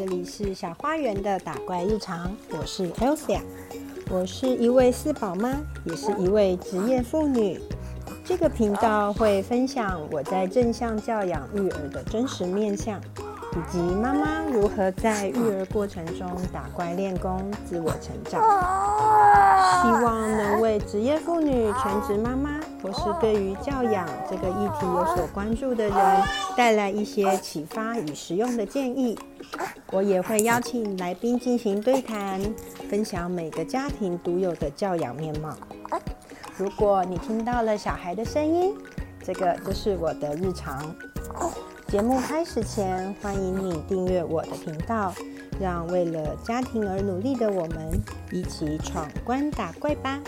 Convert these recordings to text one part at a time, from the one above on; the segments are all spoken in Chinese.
这里是小花园的打怪日常，我是 Elsa，我是一位四宝妈，也是一位职业妇女。这个频道会分享我在正向教养育儿的真实面相，以及妈妈如何在育儿过程中打怪练功、自我成长。希望能为职业妇女、全职妈妈，或是对于教养这个议题有所关注的人，带来一些启发与实用的建议。我也会邀请来宾进行对谈，分享每个家庭独有的教养面貌。如果你听到了小孩的声音，这个就是我的日常。节目开始前，欢迎你订阅我的频道，让为了家庭而努力的我们一起闯关打怪吧！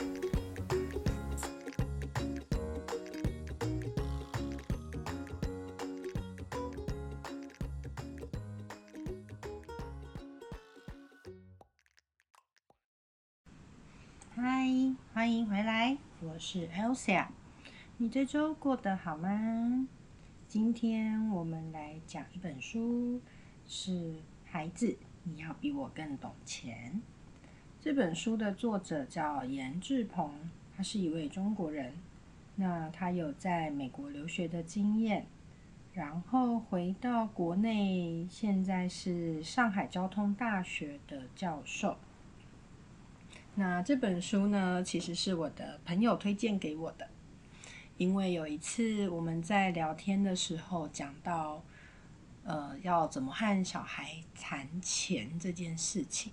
是 Elsa。你这周过得好吗？今天我们来讲一本书，是《孩子，你要比我更懂钱》。这本书的作者叫严志鹏，他是一位中国人。那他有在美国留学的经验，然后回到国内，现在是上海交通大学的教授。那这本书呢，其实是我的朋友推荐给我的，因为有一次我们在聊天的时候讲到，呃，要怎么和小孩谈钱这件事情。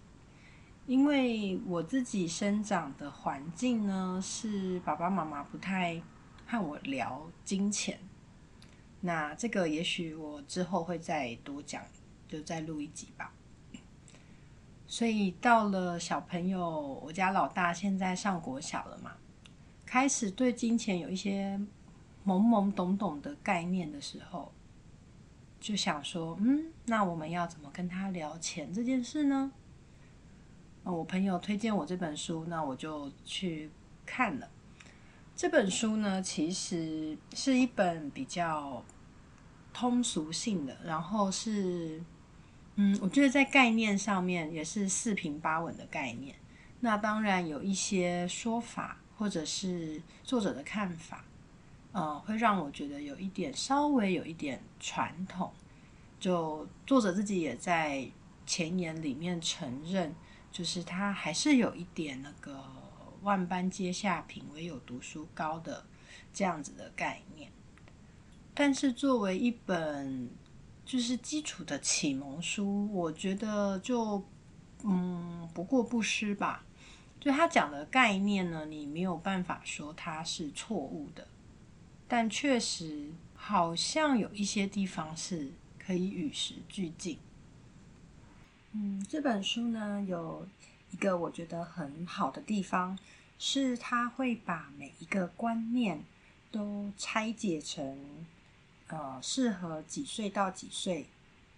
因为我自己生长的环境呢，是爸爸妈妈不太和我聊金钱。那这个也许我之后会再多讲，就再录一集吧。所以到了小朋友，我家老大现在上国小了嘛，开始对金钱有一些懵懵懂懂的概念的时候，就想说，嗯，那我们要怎么跟他聊钱这件事呢？我朋友推荐我这本书，那我就去看了。这本书呢，其实是一本比较通俗性的，然后是。嗯，我觉得在概念上面也是四平八稳的概念。那当然有一些说法或者是作者的看法，呃，会让我觉得有一点稍微有一点传统。就作者自己也在前言里面承认，就是他还是有一点那个万般皆下品，唯有读书高的这样子的概念。但是作为一本。就是基础的启蒙书，我觉得就嗯不过不失吧。就他讲的概念呢，你没有办法说它是错误的，但确实好像有一些地方是可以与时俱进。嗯，这本书呢有一个我觉得很好的地方，是它会把每一个观念都拆解成。呃，适合几岁到几岁，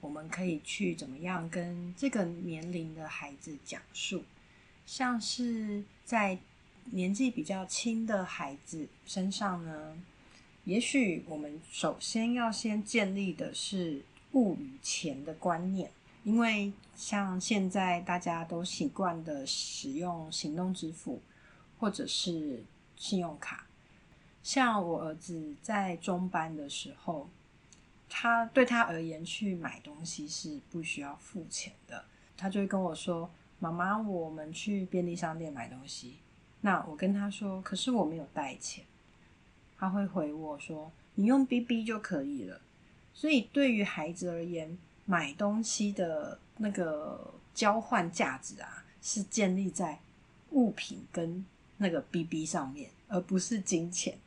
我们可以去怎么样跟这个年龄的孩子讲述？像是在年纪比较轻的孩子身上呢，也许我们首先要先建立的是物与钱的观念，因为像现在大家都习惯的使用行动支付或者是信用卡。像我儿子在中班的时候，他对他而言去买东西是不需要付钱的。他就会跟我说：“妈妈，我们去便利商店买东西。”那我跟他说：“可是我没有带钱。”他会回我说：“你用 BB 就可以了。”所以对于孩子而言，买东西的那个交换价值啊，是建立在物品跟那个 BB 上面，而不是金钱。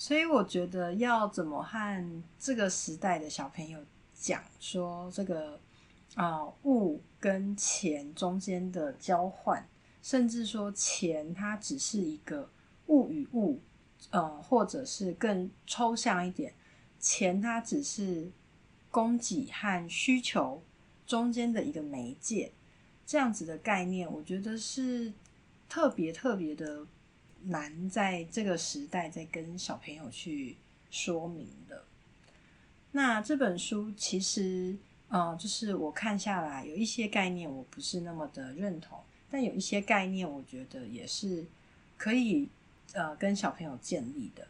所以我觉得要怎么和这个时代的小朋友讲说这个啊物跟钱中间的交换，甚至说钱它只是一个物与物，呃，或者是更抽象一点，钱它只是供给和需求中间的一个媒介，这样子的概念，我觉得是特别特别的。难在这个时代在跟小朋友去说明的。那这本书其实呃，就是我看下来有一些概念我不是那么的认同，但有一些概念我觉得也是可以呃跟小朋友建立的。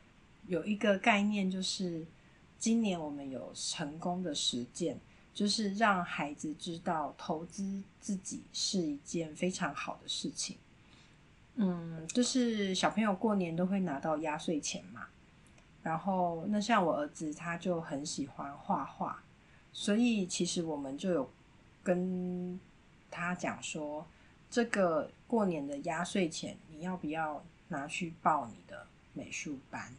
有一个概念就是今年我们有成功的实践，就是让孩子知道投资自己是一件非常好的事情。嗯，就是小朋友过年都会拿到压岁钱嘛，然后那像我儿子他就很喜欢画画，所以其实我们就有跟他讲说，这个过年的压岁钱你要不要拿去报你的美术班？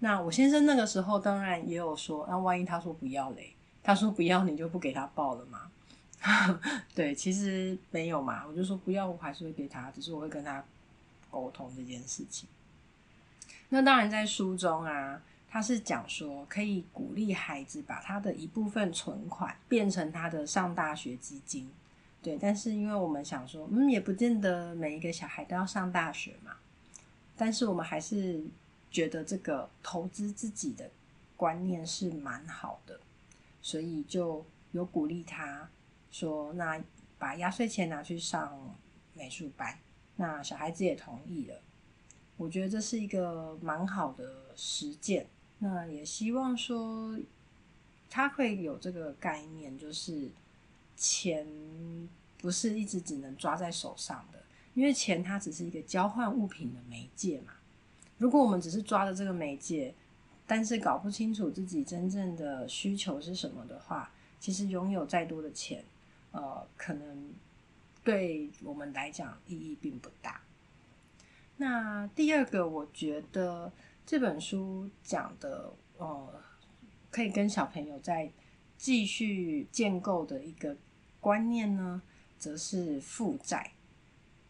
那我先生那个时候当然也有说，那万一他说不要嘞，他说不要你就不给他报了吗？对，其实没有嘛，我就说不要，我还是会给他，只是我会跟他沟通这件事情。那当然，在书中啊，他是讲说可以鼓励孩子把他的一部分存款变成他的上大学基金。对，但是因为我们想说，嗯，也不见得每一个小孩都要上大学嘛，但是我们还是觉得这个投资自己的观念是蛮好的，所以就有鼓励他。说那把压岁钱拿去上美术班，那小孩子也同意了。我觉得这是一个蛮好的实践。那也希望说他会有这个概念，就是钱不是一直只能抓在手上的，因为钱它只是一个交换物品的媒介嘛。如果我们只是抓着这个媒介，但是搞不清楚自己真正的需求是什么的话，其实拥有再多的钱。呃，可能对我们来讲意义并不大。那第二个，我觉得这本书讲的，呃，可以跟小朋友在继续建构的一个观念呢，则是负债。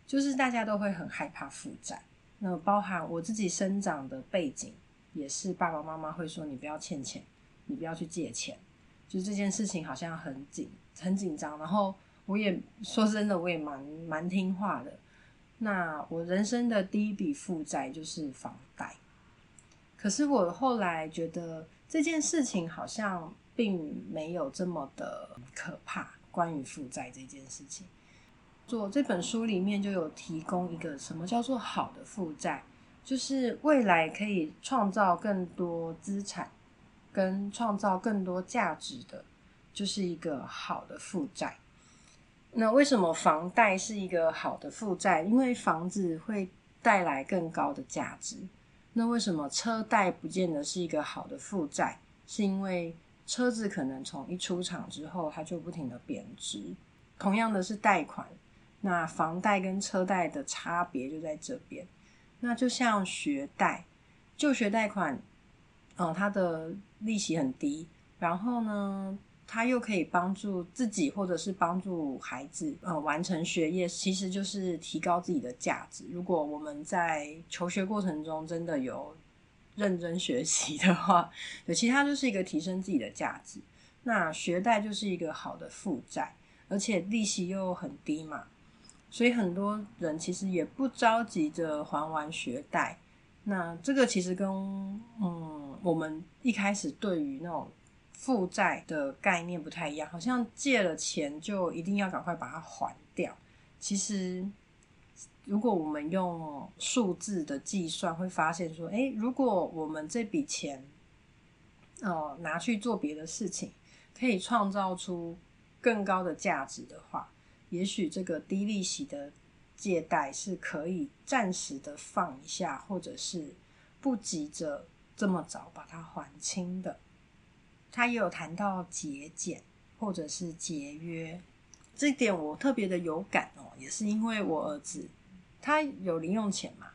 就是大家都会很害怕负债，那包含我自己生长的背景，也是爸爸妈妈会说你不要欠钱，你不要去借钱，就这件事情好像很紧。很紧张，然后我也说真的，我也蛮蛮听话的。那我人生的第一笔负债就是房贷，可是我后来觉得这件事情好像并没有这么的可怕。关于负债这件事情，做这本书里面就有提供一个什么叫做好的负债，就是未来可以创造更多资产跟创造更多价值的。就是一个好的负债。那为什么房贷是一个好的负债？因为房子会带来更高的价值。那为什么车贷不见得是一个好的负债？是因为车子可能从一出厂之后，它就不停的贬值。同样的是贷款，那房贷跟车贷的差别就在这边。那就像学贷，就学贷款，嗯，它的利息很低，然后呢？他又可以帮助自己，或者是帮助孩子，呃，完成学业，其实就是提高自己的价值。如果我们在求学过程中真的有认真学习的话，对，其他就是一个提升自己的价值。那学贷就是一个好的负债，而且利息又很低嘛，所以很多人其实也不着急着还完学贷。那这个其实跟嗯，我们一开始对于那种。负债的概念不太一样，好像借了钱就一定要赶快把它还掉。其实，如果我们用数字的计算，会发现说，诶，如果我们这笔钱，呃，拿去做别的事情，可以创造出更高的价值的话，也许这个低利息的借贷是可以暂时的放一下，或者是不急着这么早把它还清的。他也有谈到节俭或者是节约，这点我特别的有感哦，也是因为我儿子他有零用钱嘛，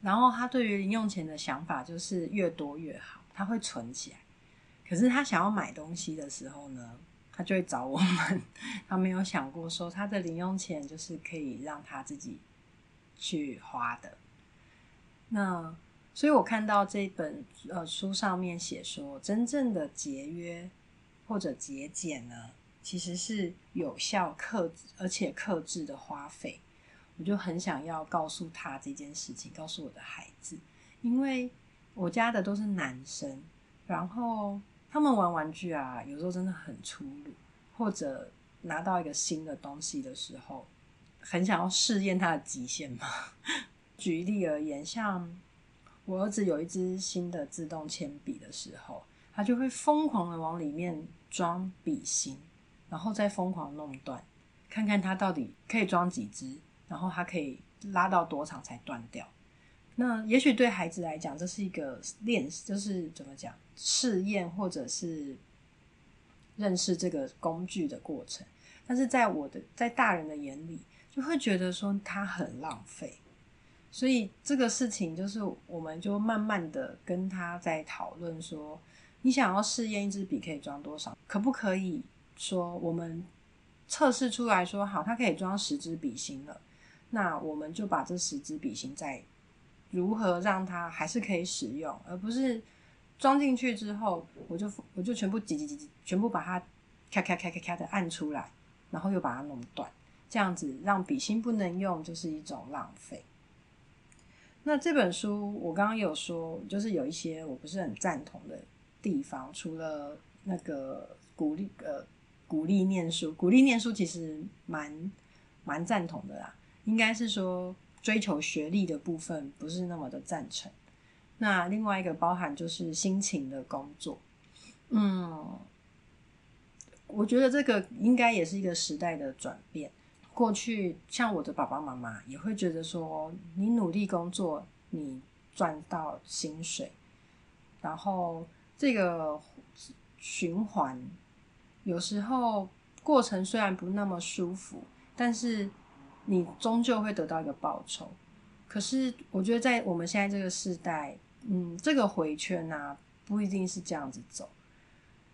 然后他对于零用钱的想法就是越多越好，他会存起来。可是他想要买东西的时候呢，他就会找我们，他没有想过说他的零用钱就是可以让他自己去花的。那。所以我看到这本呃书上面写说，真正的节约或者节俭呢，其实是有效克制而且克制的花费。我就很想要告诉他这件事情，告诉我的孩子，因为我家的都是男生，然后他们玩玩具啊，有时候真的很粗鲁，或者拿到一个新的东西的时候，很想要试验它的极限嘛。举例而言，像我儿子有一支新的自动铅笔的时候，他就会疯狂的往里面装笔芯，然后再疯狂弄断，看看他到底可以装几支，然后他可以拉到多长才断掉。那也许对孩子来讲，这是一个练，就是怎么讲试验或者是认识这个工具的过程。但是在我的在大人的眼里，就会觉得说他很浪费。所以这个事情就是，我们就慢慢的跟他在讨论说，你想要试验一支笔可以装多少？可不可以说我们测试出来说好，它可以装十支笔芯了，那我们就把这十支笔芯再如何让它还是可以使用，而不是装进去之后，我就我就全部挤挤挤挤，全部把它咔咔咔咔咔的按出来，然后又把它弄断，这样子让笔芯不能用，就是一种浪费。那这本书我刚刚有说，就是有一些我不是很赞同的地方，除了那个鼓励呃鼓励念书，鼓励念书其实蛮蛮赞同的啦。应该是说追求学历的部分不是那么的赞成。那另外一个包含就是辛勤的工作，嗯，我觉得这个应该也是一个时代的转变。过去像我的爸爸妈妈也会觉得说，你努力工作，你赚到薪水，然后这个循环有时候过程虽然不那么舒服，但是你终究会得到一个报酬。可是我觉得在我们现在这个时代，嗯，这个回圈啊，不一定是这样子走，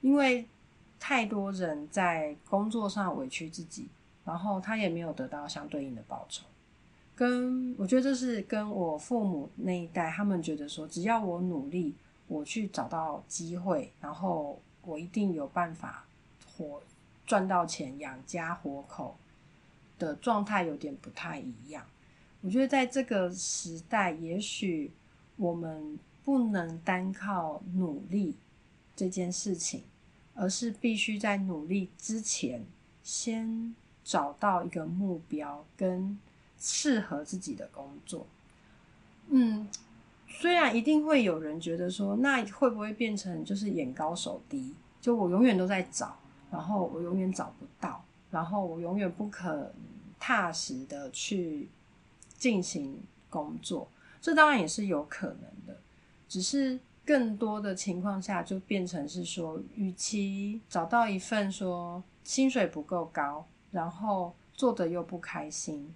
因为太多人在工作上委屈自己。然后他也没有得到相对应的报酬，跟我觉得这是跟我父母那一代，他们觉得说，只要我努力，我去找到机会，然后我一定有办法活赚到钱养家活口的状态有点不太一样。我觉得在这个时代，也许我们不能单靠努力这件事情，而是必须在努力之前先。找到一个目标跟适合自己的工作，嗯，虽然一定会有人觉得说，那会不会变成就是眼高手低？就我永远都在找，然后我永远找不到，然后我永远不可踏实的去进行工作。这当然也是有可能的，只是更多的情况下就变成是说，与其找到一份说薪水不够高。然后做的又不开心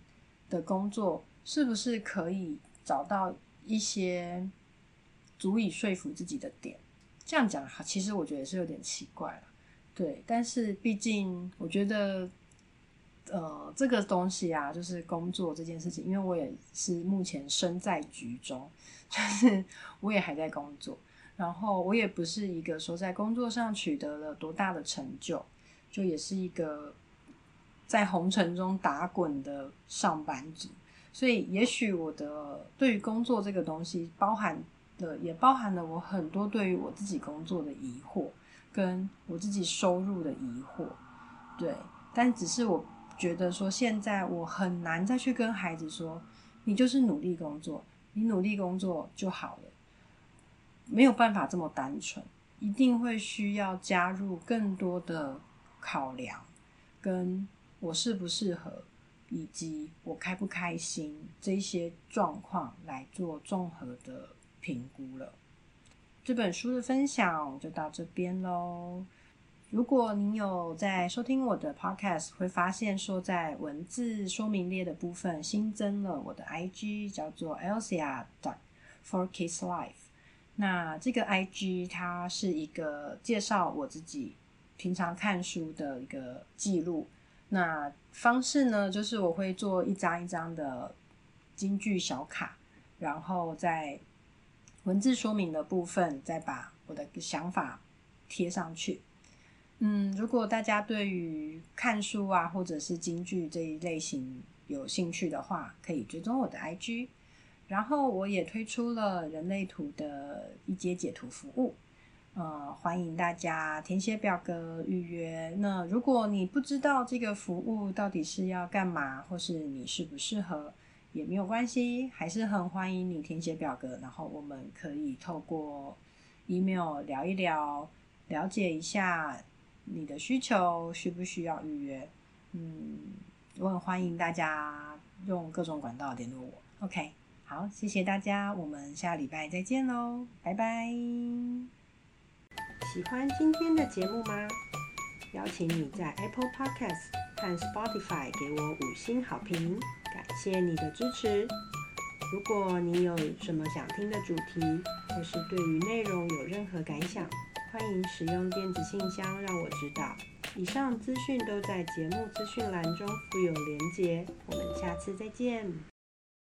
的工作，是不是可以找到一些足以说服自己的点？这样讲，其实我觉得是有点奇怪了。对，但是毕竟我觉得，呃，这个东西啊，就是工作这件事情，因为我也是目前身在局中，就是 我也还在工作，然后我也不是一个说在工作上取得了多大的成就，就也是一个。在红尘中打滚的上班族，所以也许我的对于工作这个东西，包含的也包含了我很多对于我自己工作的疑惑，跟我自己收入的疑惑。对，但只是我觉得说，现在我很难再去跟孩子说，你就是努力工作，你努力工作就好了，没有办法这么单纯，一定会需要加入更多的考量跟。我适不适合，以及我开不开心，这些状况来做综合的评估了。这本书的分享就到这边喽。如果您有在收听我的 podcast，会发现说在文字说明列的部分新增了我的 IG，叫做 Elsia dot for Kids Life。那这个 IG 它是一个介绍我自己平常看书的一个记录。那方式呢，就是我会做一张一张的京剧小卡，然后在文字说明的部分再把我的想法贴上去。嗯，如果大家对于看书啊，或者是京剧这一类型有兴趣的话，可以追踪我的 IG。然后我也推出了人类图的一阶解图服务。呃，欢迎大家填写表格预约。那如果你不知道这个服务到底是要干嘛，或是你适不适合，也没有关系，还是很欢迎你填写表格，然后我们可以透过 email 聊一聊，了解一下你的需求，需不需要预约？嗯，我很欢迎大家用各种管道联络我。OK，好，谢谢大家，我们下礼拜再见喽，拜拜。喜欢今天的节目吗？邀请你在 Apple Podcast 和 Spotify 给我五星好评，感谢你的支持。如果你有什么想听的主题，或是对于内容有任何感想，欢迎使用电子信箱让我知道。以上资讯都在节目资讯栏中附有连结。我们下次再见。